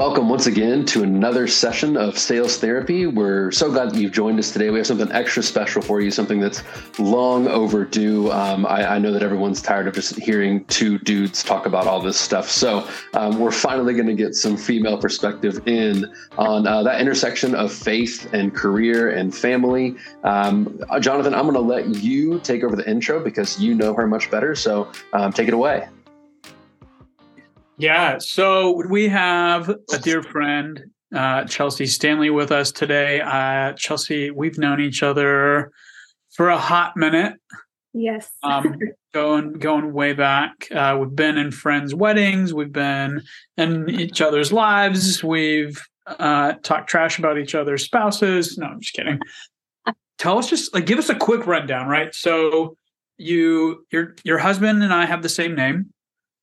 welcome once again to another session of Sales Therapy. We're so glad that you've joined us today. We have something extra special for you, something that's long overdue. Um, I, I, know that everyone's tired of just hearing two dudes talk about all this stuff. So um, we're finally going to get some female perspective in on uh, that intersection of faith and career and family. Um, Jonathan, I'm going to let you take over the intro because you know her much better. So um, take it away. Yeah. So we have a dear friend, uh, Chelsea Stanley, with us today. Uh, Chelsea, we've known each other for a hot minute. Yes. um, going going way back. Uh, we've been in friends' weddings. We've been in each other's lives. We've uh, talked trash about each other's spouses. No, I'm just kidding. Tell us just like give us a quick rundown, right? So you your your husband and I have the same name.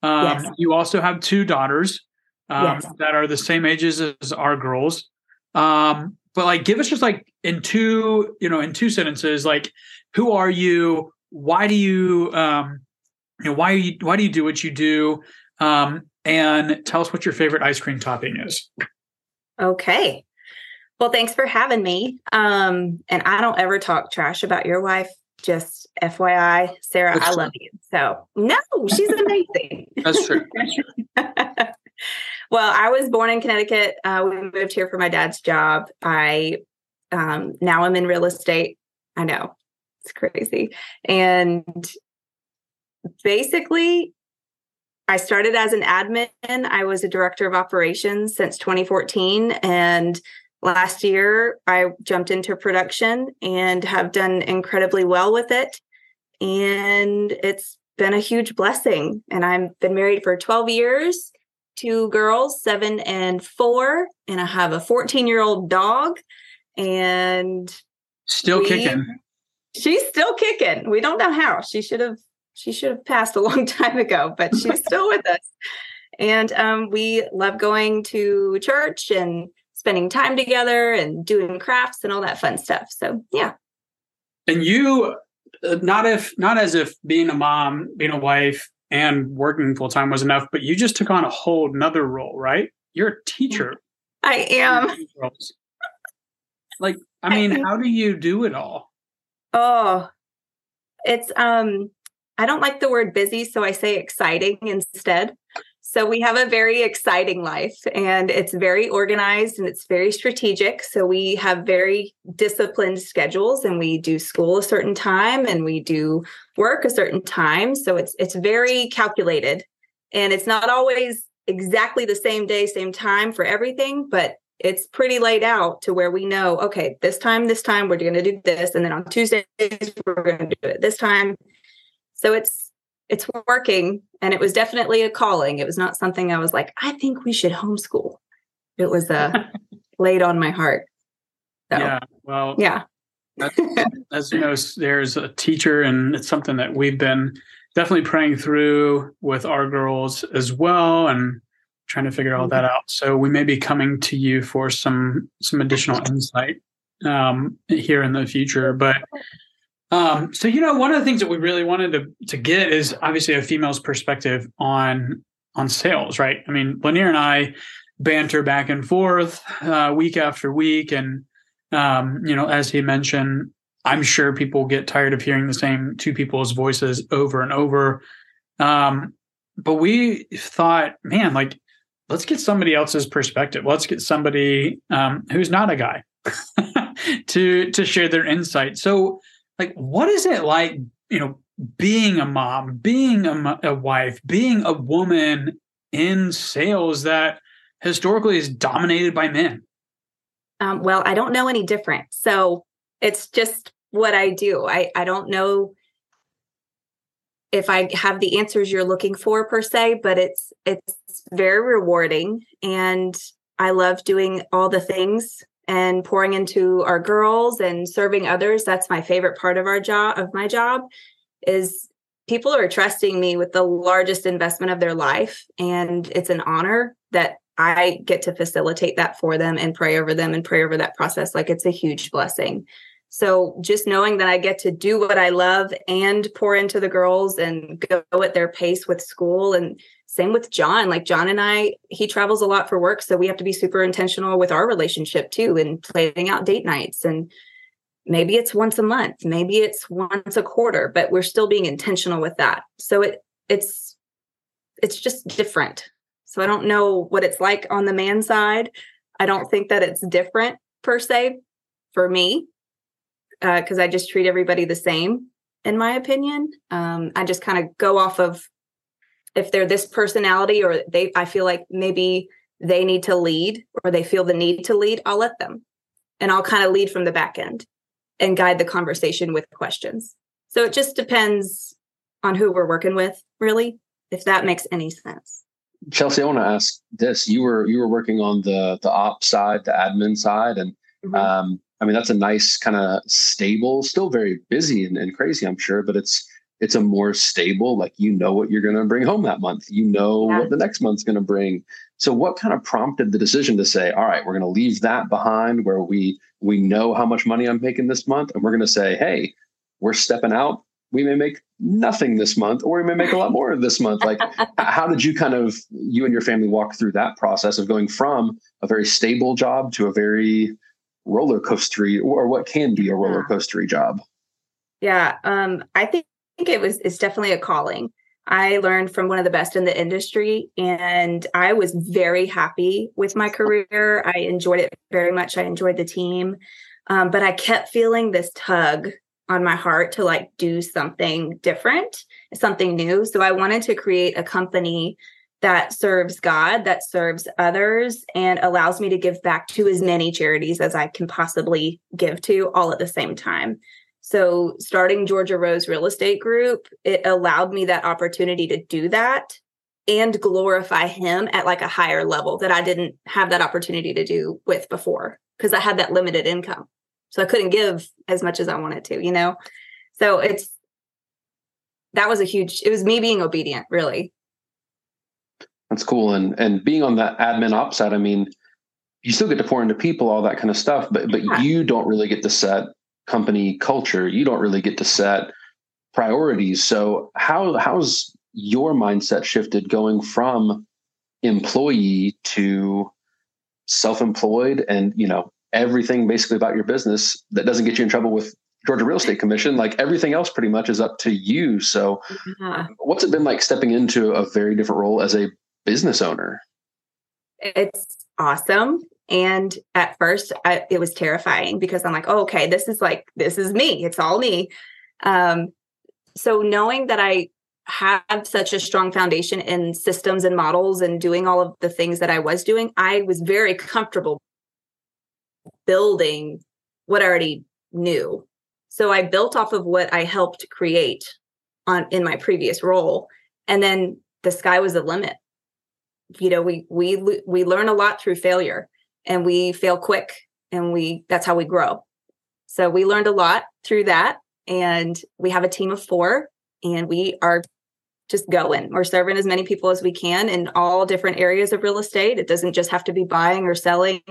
Um, yes. You also have two daughters um, yes. that are the same ages as our girls. Um, but like, give us just like in two, you know, in two sentences, like, who are you? Why do you, um, you know, why you, why do you do what you do? Um, and tell us what your favorite ice cream topping is. Okay. Well, thanks for having me. Um, and I don't ever talk trash about your wife just FYI, Sarah, That's I love you. So, no, she's amazing. That's true. That's true. well, I was born in Connecticut. Uh, we moved here for my dad's job. I um, now I'm in real estate. I know it's crazy. And basically, I started as an admin. I was a director of operations since 2014. And last year i jumped into production and have done incredibly well with it and it's been a huge blessing. And i've been married for 12 years two girls seven and four and i have a 14 year old dog and still we, kicking. She's still kicking. We don't know how. She should have she should have passed a long time ago but she's still with us. And um, we love going to church and spending time together and doing crafts and all that fun stuff. So yeah. And you, uh, not if not as if being a mom, being a wife, and working full time was enough, but you just took on a whole another role, right? You're a teacher. I am. like, I mean, how do you do it all? Oh, it's um I don't like the word busy, so I say exciting instead. So we have a very exciting life and it's very organized and it's very strategic. So we have very disciplined schedules and we do school a certain time and we do work a certain time. So it's it's very calculated and it's not always exactly the same day, same time for everything, but it's pretty laid out to where we know, okay, this time, this time we're going to do this and then on Tuesdays we're going to do it this time. So it's it's working and it was definitely a calling. It was not something i was like i think we should homeschool. It was uh laid on my heart. So, yeah well yeah. as you know there's a teacher and it's something that we've been definitely praying through with our girls as well and trying to figure all that mm-hmm. out. So we may be coming to you for some some additional insight um here in the future but um, so you know, one of the things that we really wanted to to get is obviously a female's perspective on on sales, right? I mean, Lanier and I banter back and forth uh, week after week, and um, you know, as he mentioned, I'm sure people get tired of hearing the same two people's voices over and over. Um, but we thought, man, like let's get somebody else's perspective. Let's get somebody um, who's not a guy to to share their insight. So like what is it like you know being a mom being a, a wife being a woman in sales that historically is dominated by men? Um, well i don't know any different. So it's just what i do. I i don't know if i have the answers you're looking for per se but it's it's very rewarding. And i love doing all the things and pouring into our girls and serving others. That's my favorite part of our job of my job is people are trusting me with the largest investment of their life and it's an honor that i get to facilitate that for them and pray over them and pray over that process like it's a huge blessing. So just knowing that i get to do what i love and pour into the girls and go at their pace with school and same with John. Like John and I, he travels a lot for work. So we have to be super intentional with our relationship too and planning out date nights. And maybe it's once a month, maybe it's once a quarter, but we're still being intentional with that. So it it's it's just different. So I don't know what it's like on the man side. I don't think that it's different per se for me because uh, I just treat everybody the same, in my opinion. Um, I just kind of go off of if they're this personality or they, I feel like maybe they need to lead or they feel the need to lead, I'll let them. And I'll kind of lead from the back end and guide the conversation with questions. So it just depends on who we're working with, really, if that makes any sense. Chelsea, I want to ask this: you were you were working on the the op side, the admin side, and mm-hmm. um, I mean that's a nice kind of stable, still very busy and, and crazy, I'm sure, but it's it's a more stable, like you know what you're going to bring home that month, you know yeah. what the next month's going to bring. So, what kind of prompted the decision to say, all right, we're going to leave that behind, where we we know how much money I'm making this month, and we're going to say, hey, we're stepping out. We may make nothing this month or we may make a lot more this month like how did you kind of you and your family walk through that process of going from a very stable job to a very roller coastery or what can be a roller coastery job? Yeah um i think it was it's definitely a calling i learned from one of the best in the industry and i was very happy with my career i enjoyed it very much i enjoyed the team um, but i kept feeling this tug on my heart to like do something different, something new. So I wanted to create a company that serves God, that serves others, and allows me to give back to as many charities as I can possibly give to all at the same time. So, starting Georgia Rose Real Estate Group, it allowed me that opportunity to do that and glorify Him at like a higher level that I didn't have that opportunity to do with before because I had that limited income. So I couldn't give as much as I wanted to, you know? So it's, that was a huge, it was me being obedient, really. That's cool. And, and being on the admin ops side, I mean, you still get to pour into people, all that kind of stuff, but, but yeah. you don't really get to set company culture. You don't really get to set priorities. So how, how's your mindset shifted going from employee to self-employed and you know everything basically about your business that doesn't get you in trouble with Georgia Real Estate Commission. Like everything else pretty much is up to you. So yeah. what's it been like stepping into a very different role as a business owner? It's awesome. And at first I, it was terrifying because I'm like, oh, okay, this is like, this is me. It's all me. Um, so knowing that I have such a strong foundation in systems and models and doing all of the things that I was doing, I was very comfortable building what I already knew. So I built off of what I helped create on in my previous role and then the sky was the limit. You know, we we we learn a lot through failure and we fail quick and we that's how we grow. So we learned a lot through that and we have a team of 4 and we are just going. We're serving as many people as we can in all different areas of real estate. It doesn't just have to be buying or selling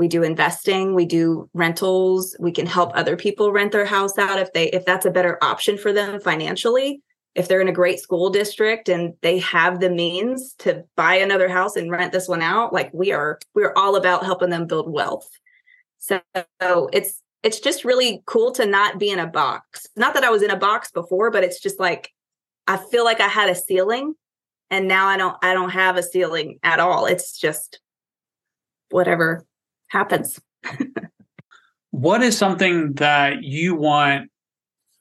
we do investing we do rentals we can help other people rent their house out if they if that's a better option for them financially if they're in a great school district and they have the means to buy another house and rent this one out like we are we're all about helping them build wealth. So, it's it's just really cool to not be in a box. Not that i was in a box before but it's just like i feel like i had a ceiling and now i don't i don't have a ceiling at all. It's just whatever happens. what is something that you want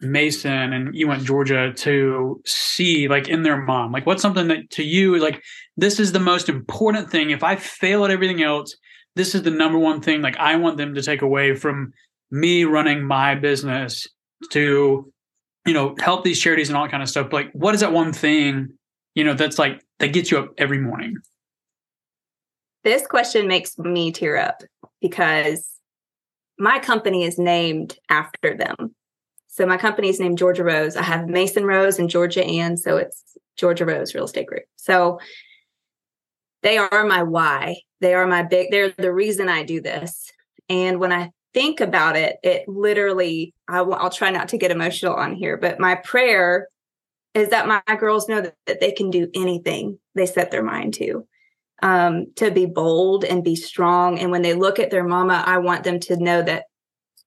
Mason and you want Georgia to see like in their mom? Like what's something that to you like this is the most important thing. If I fail at everything else, this is the number one thing like I want them to take away from me running my business to you know help these charities and all that kind of stuff. Like what is that one thing, you know, that's like that gets you up every morning? This question makes me tear up because my company is named after them. So my company is named Georgia Rose. I have Mason Rose and Georgia Ann, so it's Georgia Rose Real Estate Group. So they are my why. They are my big. They're the reason I do this. And when I think about it, it literally. I, will try not to get emotional on here, but my prayer is that my girls know that, that they can do anything they set their mind to um, to be bold and be strong. And when they look at their mama, I want them to know that,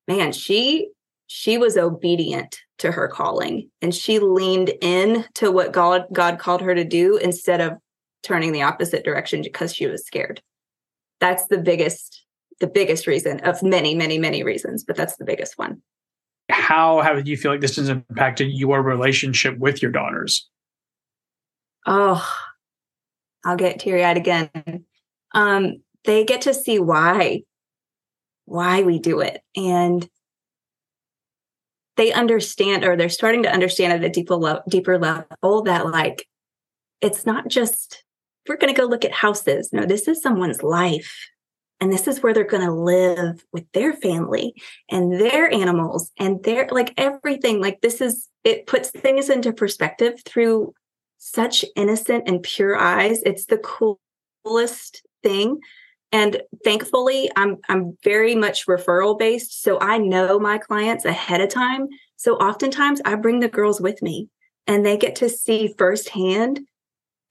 man, she she was obedient to her calling and she leaned in to what God God called her to do instead of turning the opposite direction because she was scared. That's the biggest the biggest reason of many many many reasons, but that's the biggest one. How have you feel like this has impacted your relationship with your daughters? Oh, I'll get teary eyed again. Um, they get to see why, why we do it. And they understand, or they're starting to understand at a deeper, level, deeper level that like, it's not just, we're going to go look at houses. No, this is someone's life. And this is where they're going to live with their family and their animals and their like everything. Like, this is, it puts things into perspective through such innocent and pure eyes. It's the coolest thing. And thankfully, I'm I'm very much referral based, so I know my clients ahead of time. So oftentimes I bring the girls with me and they get to see firsthand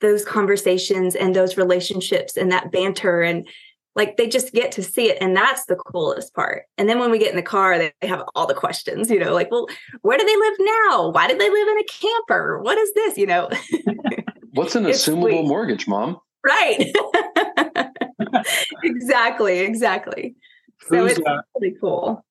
those conversations and those relationships and that banter and like they just get to see it and that's the coolest part. And then when we get in the car they have all the questions you know like well where do they live now? Why did they live in a camper? What is this? You know? What's an assumable sweet. mortgage mom? Right exactly exactly so who's, it's uh, really cool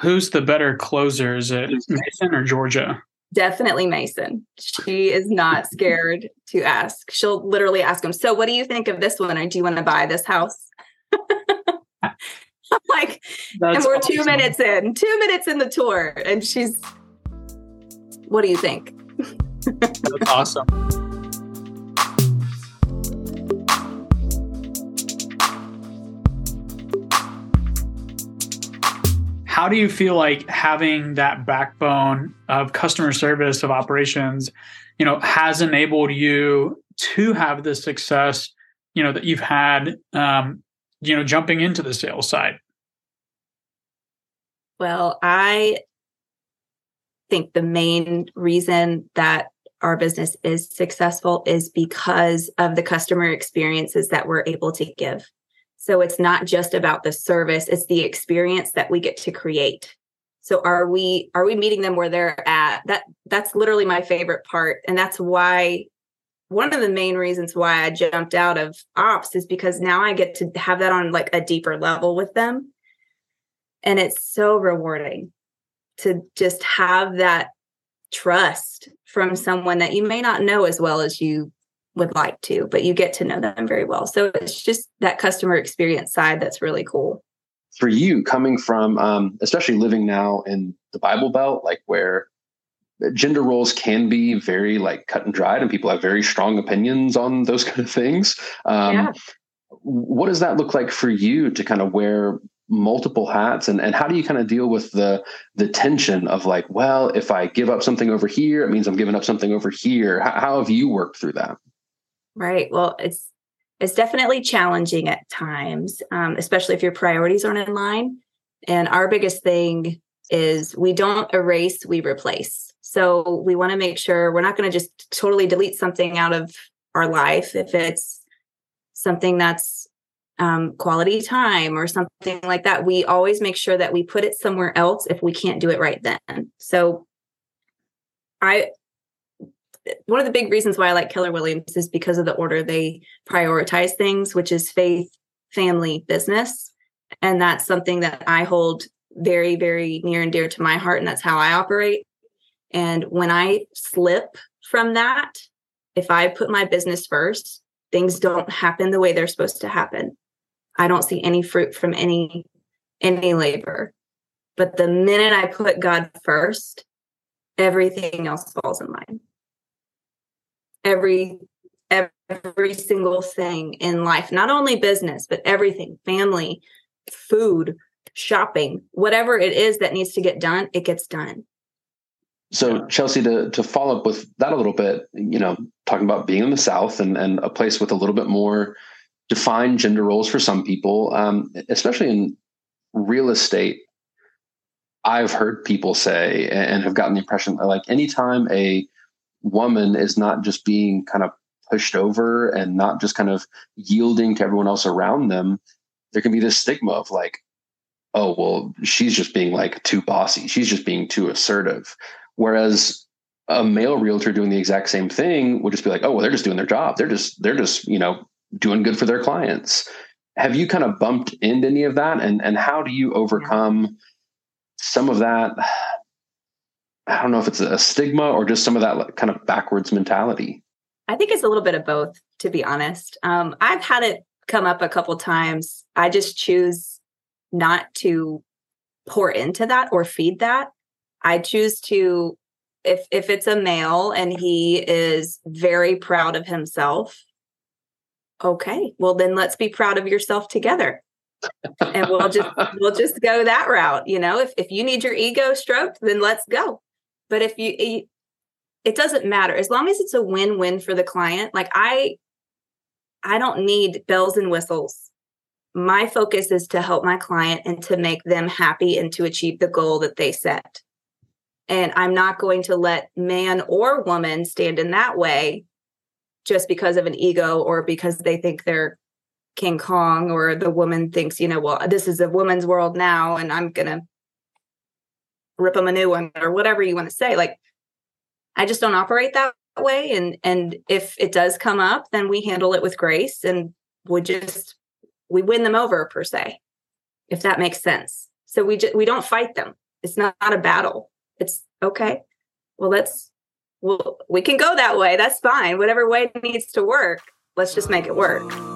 who's the better closer is it mason or georgia definitely Mason. She is not scared to ask. She'll literally ask him, So, what do you think of this one? Or do you want to buy this house? like, That's and we're awesome. two minutes in, two minutes in the tour, and she's, what do you think? That's awesome. How do you feel like having that backbone of customer service, of operations, you know, has enabled you to have the success, you know, that you've had um, you know jumping into the sales side? Well i think the main reason that our business is successful is because of the customer experiences that we're able to give so it's not just about the service it's the experience that we get to create so are we are we meeting them where they're at that that's literally my favorite part and that's why one of the main reasons why I jumped out of ops is because now I get to have that on like a deeper level with them. And it's so rewarding to just have that trust from someone that you may not know as well as you would like to, but you get to know them very well. So it's just that customer experience side that's really cool. For you, coming from, um, especially living now in the Bible Belt, like where gender roles can be very like cut and dried and people have very strong opinions on those kind of things um, yeah. what does that look like for you to kind of wear multiple hats and, and how do you kind of deal with the the tension of like well if i give up something over here it means i'm giving up something over here how, how have you worked through that right well it's it's definitely challenging at times um, especially if your priorities aren't in line and our biggest thing is we don't erase we replace so we want to make sure we're not going to just totally delete something out of our life if it's something that's um, quality time or something like that. We always make sure that we put it somewhere else if we can't do it right then. So I one of the big reasons why I like Keller Williams is because of the order they prioritize things, which is faith, family, business. And that's something that I hold very, very near and dear to my heart. And that's how I operate. And when I slip from that, if I put my business first, things don't happen the way they're supposed to happen. I don't see any fruit from any any labor. But the minute I put God first, everything else falls in line. Every every single thing in life, not only business, but everything, family, food, shopping, whatever it is that needs to get done, it gets done. So Chelsea, to to follow up with that a little bit, you know, talking about being in the South and and a place with a little bit more defined gender roles for some people, um, especially in real estate. I've heard people say and have gotten the impression that like anytime a woman is not just being kind of pushed over and not just kind of yielding to everyone else around them, there can be this stigma of like, oh, well, she's just being like too bossy. She's just being too assertive. Whereas a male realtor doing the exact same thing would just be like, oh, well, they're just doing their job. They're just, they're just, you know, doing good for their clients. Have you kind of bumped into any of that? And and how do you overcome some of that? I don't know if it's a stigma or just some of that kind of backwards mentality. I think it's a little bit of both, to be honest. Um, I've had it come up a couple times. I just choose not to pour into that or feed that. I choose to if if it's a male and he is very proud of himself, okay, well then let's be proud of yourself together. and we'll just we'll just go that route, you know. If if you need your ego stroked, then let's go. But if you eh, it doesn't matter as long as it's a win-win for the client. Like I I don't need bells and whistles. My focus is to help my client and to make them happy and to achieve the goal that they set. And I'm not going to let man or woman stand in that way just because of an ego or because they think they're King Kong or the woman thinks, you know, well, this is a woman's world now and I'm going to rip them a new one or whatever you want to say. Like, I just don't operate that way. And, and if it does come up, then we handle it with grace and we just, we win them over per se, if that makes sense. So we just, we don't fight them. It's not, not a battle. It's okay. Well, let's well, we can go that way. That's fine. Whatever way needs to work, let's just make it work.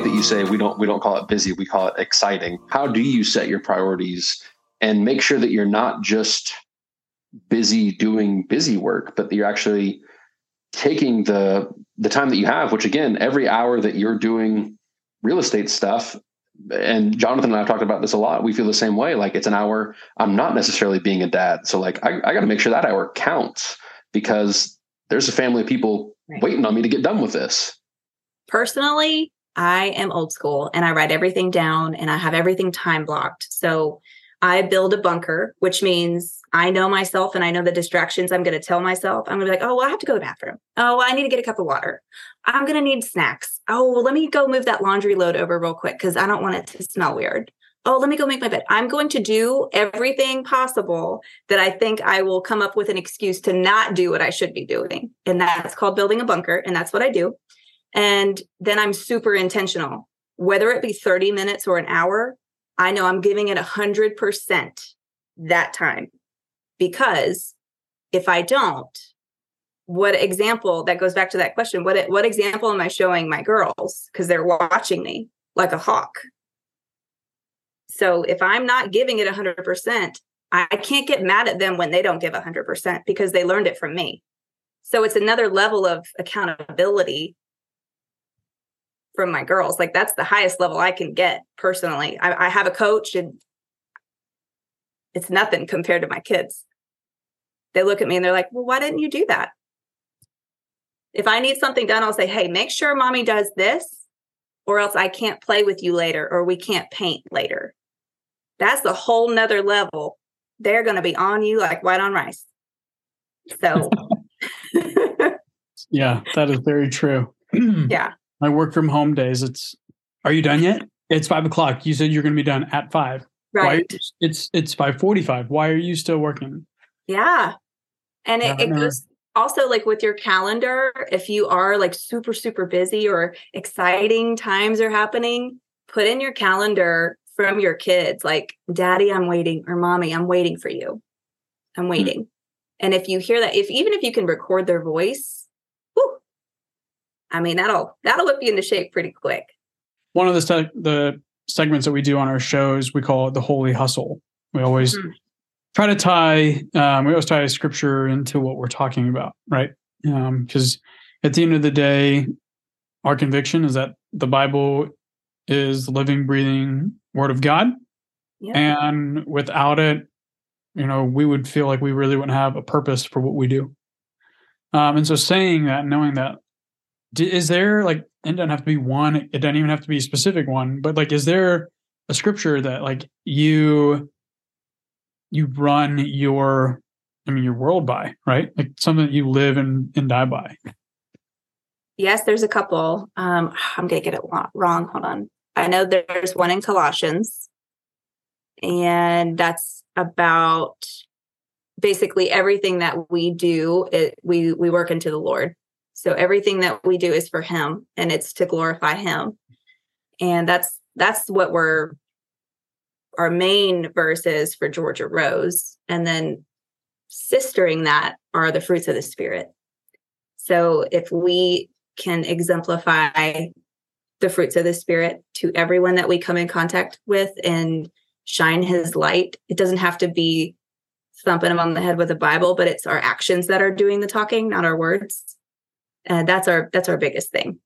Like that you say we don't we don't call it busy, we call it exciting. How do you set your priorities and make sure that you're not just busy doing busy work, but that you're actually taking the the time that you have, which again, every hour that you're doing real estate stuff and Jonathan and I've talked about this a lot. We feel the same way. Like it's an hour. I'm not necessarily being a dad. So like I, I got to make sure that hour counts because there's a family of people right. waiting on me to get done with this. Personally, I am old school and I write everything down and I have everything time blocked. So I build a bunker, which means I know myself and I know the distractions I'm going to tell myself. I'm going to be like, oh, well, I have to go to the bathroom. Oh, I need to get a cup of water. I'm going to need snacks. Oh, well, let me go move that laundry load over real quick because I don't want it to smell weird. Oh, let me go make my bed. I'm going to do everything possible that I think I will come up with an excuse to not do what I should be doing. And that's called building a bunker. And that's what I do. And then I'm super intentional, whether it be 30 minutes or an hour, I know I'm giving it 100% that time. Because if I don't, what example that goes back to that question what what example am i showing my girls? Because they're watching me like a hawk. So if i'm not giving it 100% i can't get mad at them when they don't give 100% because they learned it from me. So it's another level of accountability from my girls. Like that's the highest level I can get personally. I, I have a coach and it's nothing compared to my kids. They look at me and they're like, well, why didn't you do that? If I need something done, I'll say, hey, make sure mommy does this, or else I can't play with you later, or we can't paint later. That's a whole nother level. They're going to be on you like white on rice. So, yeah, that is very true. yeah my work from home days, it's are you done yet? It's five o'clock. You said you're going to be done at five. Right. Why, it's it's five forty five. Why are you still working? Yeah, and it, it goes also like with your calendar. If you are like super super busy or exciting times are happening, put in your calendar from your kids like, "Daddy, I'm waiting," or "Mommy, I'm waiting for you. I'm hmm. waiting." Mm-hmm. And if you hear that, if even if you can record their voice I mean, that'll that'll whip you into shape pretty quick. One of the st- the segments that we do on our shows, we call it the holy hustle. We always mm-hmm. try to tie um, we always tie scripture into what we're talking about, right? Because um, at the end of the day, our conviction is that the Bible is the living, breathing Word of God, yeah. and without it, you know, we would feel like we really wouldn't have a purpose for what we do. Um, and so, saying that, knowing that is there like it doesn't have to be one it doesn't even have to be a specific one but like is there a scripture that like you you run your i mean your world by right? Like something that you live and and die by? Yes there's a couple. Um i'm gonna get it wrong hold on. I know there's one in colossians and that's about basically everything that we do it, we we work into the lord so everything that we do is for him and it's to glorify him. And that's that's what we're our main verses for Georgia Rose. And then sistering that are the fruits of the spirit. So if we can exemplify the fruits of the spirit to everyone that we come in contact with and shine his light, it doesn't have to be thumping them on the head with a Bible, but it's our actions that are doing the talking, not our words and that's our that's our biggest thing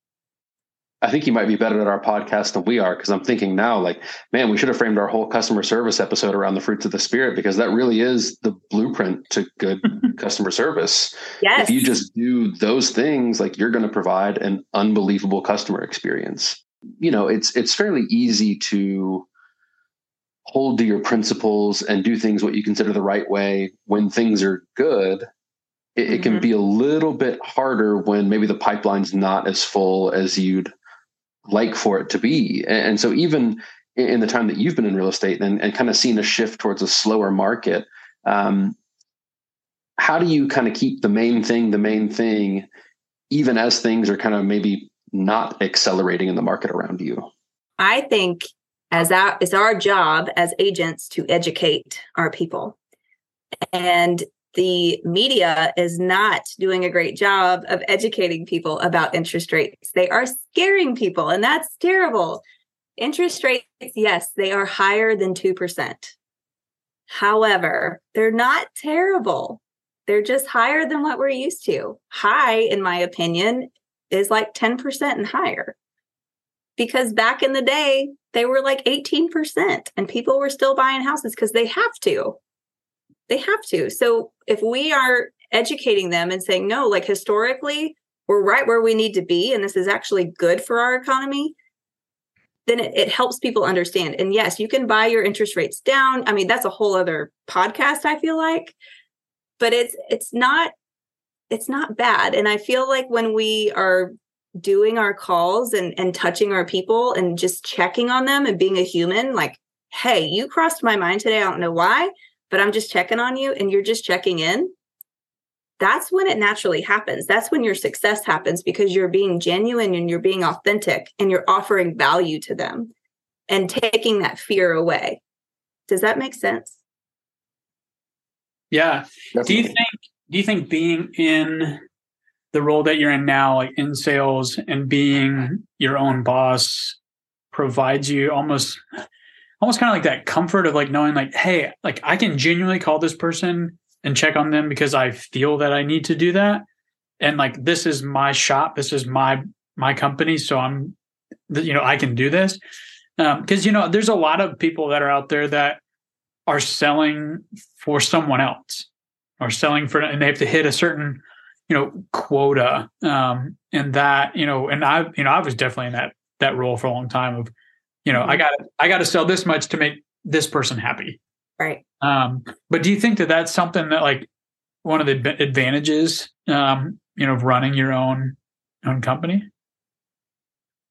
I think you might be better at our podcast than we are because I'm thinking now, like, man, we should have framed our whole customer service episode around the fruits of the spirit because that really is the blueprint to good customer service. Yes. If you just do those things, like you're going to provide an unbelievable customer experience. You know, it's it's fairly easy to hold to your principles and do things what you consider the right way when things are good it, mm-hmm. it can mm-hmm. be a little bit harder when maybe the pipeline's not as full as you'd like for it to be. And, and so even in the time that you've been in real estate and, and kind of seen a shift towards a slower market, um, how do you kind of keep the main thing the main thing, even as things are kind of maybe not accelerating in the market around you? I think as our, it's our job as agents to educate our people. And the media is not doing a great job of educating people about interest rates. They are scaring people, and that's terrible. Interest rates, yes, they are higher than 2%. However, they're not terrible. They're just higher than what we're used to. High, in my opinion, is like 10% and higher. Because back in the day, they were like 18%, and people were still buying houses because they have to they have to. So if we are educating them and saying, no, like historically, we're right where we need to be, and this is actually good for our economy, then it, it, helps people understand. And yes, you can buy your interest rates down. I mean, that's a whole other podcast, I feel like. But it's it's not it's not bad. And I feel like when we are doing our calls and, and touching our people and just checking on them and being a human, like, hey, you crossed my mind today. I don't know why but I'm just checking on you and you're just checking in, that's when it naturally happens. That's when your success happens because you're being genuine and you're being authentic and you're offering value to them and taking that fear away. Does that make sense? Yeah. Definitely. Do you think do you think being in the role that you're in now, like in sales and being your own boss, provides you almost almost kind of like that comfort of like knowing like hey like i can genuinely call this person and check on them because i feel that i need to do that. And like this is my shop. This is my my company. So i'm you know i can do this. Um, because um, you know there's a lot of people that are out there that are selling for someone else or selling for and they have to hit a certain you know quota. Um and that you know and i you know i was definitely in that that role for a long time of you know, mm-hmm. I got I got to sell this much to make this person happy. Right. Um, but do you think that that's something that like one of the advantages, um, you know, of running your own own company?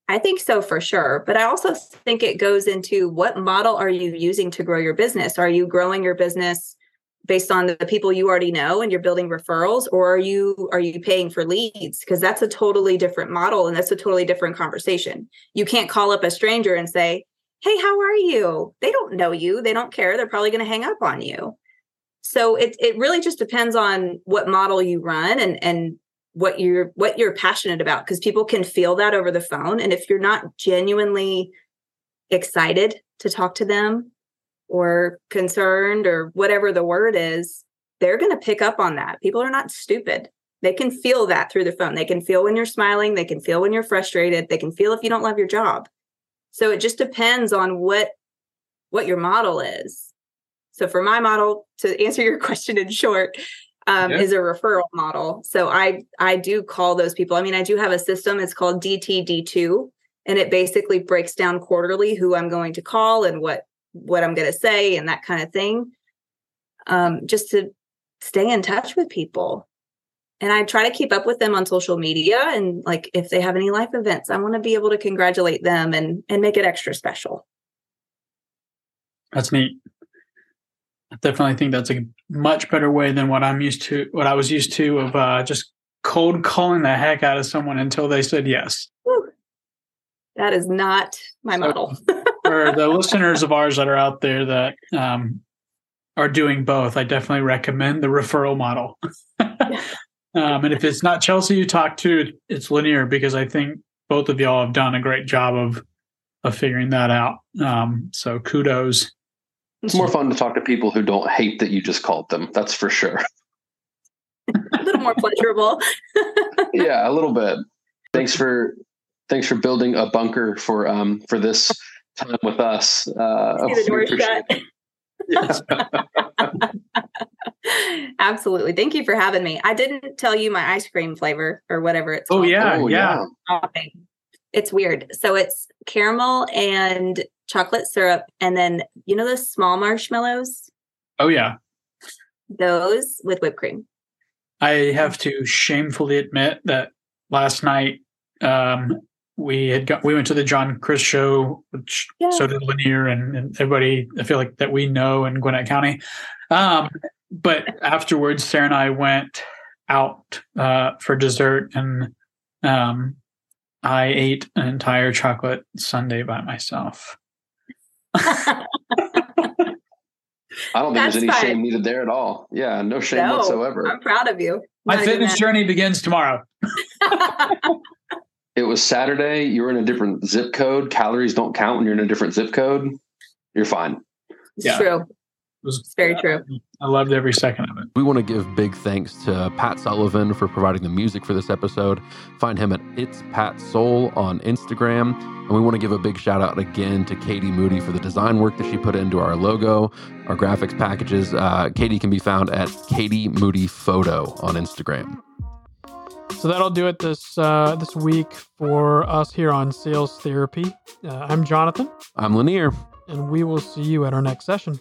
I think so for sure. But I also think it goes into what model are you using to grow your business? Are you growing your business based on the people you already know and you're building referrals or are you are you paying for leads? Because that's a totally different model and that's a totally different conversation. You can't call up a stranger and say hey how are you? They don't know you. They don't care. They're probably going to hang up on you. So it it really just depends on what model you run and and what you're what you're passionate about because people can feel that over the phone. And if you're not genuinely excited to talk to them or concerned or whatever the word is, they're going to pick up on that. People are not stupid. They can feel that through the phone. They can feel when you're smiling. They can feel when you're frustrated. They can feel if you don't love your job. So it just depends on what what your model is. So for my model, to answer your question in short, um, is a referral model. So I I do call those people. I mean, I do have a system. It's called DTD2, and it basically breaks down quarterly who I'm going to call and what what I'm going to say and that kind of thing. Um, just to stay in touch with people. And I try to keep up with them on social media and like if they have any life events, I want to be able to congratulate them and and make it extra special. That's neat. I definitely think that's a much better way than what I'm used to, what I was used to of uh, just cold calling the heck out of someone until they said yes. Woo. That is not my so model. for the listeners of ours that are out there that um, are doing both, I definitely recommend the referral model. um, and if it's not Chelsea you talk to, it's Lanier because I think both of y'all have done a great job of of figuring that out. Um, so kudos. It's more fun to talk to people who don't hate that you just called them. That's for sure. a little more pleasurable. yeah, a little bit. Thanks for thanks for building a bunker for um for this time with us. Uh, the door shut. Absolutely. Thank you for having me. I didn't tell you my ice cream flavor or whatever it's oh, called. Yeah, oh, yeah. Yeah. It's weird. So it's caramel and chocolate syrup, and then you know those small marshmallows. Oh yeah, those with whipped cream. I have to shamefully admit that last night um, we had got, we went to the John Chris show, which yeah. so did Lanier and, and, everybody. I feel like that we know in Gwinnett County. Um, but afterwards, Sarah and I went out uh, for dessert, and um, I ate an entire chocolate sundae by myself. I don't think That's there's any fine. shame needed there at all. Yeah, no shame no, whatsoever. I'm proud of you. My fitness journey begins tomorrow. it was Saturday. You're in a different zip code. Calories don't count when you're in a different zip code. You're fine. It's yeah. true. It was, it's very true. I loved every second of it. We want to give big thanks to Pat Sullivan for providing the music for this episode. Find him at It's Pat Soul on Instagram. And we want to give a big shout out again to Katie Moody for the design work that she put into our logo, our graphics packages. Uh, Katie can be found at Katie Moody Photo on Instagram. So that'll do it this uh, this week for us here on Sales Therapy. Uh, I'm Jonathan. I'm Lanier. And we will see you at our next session.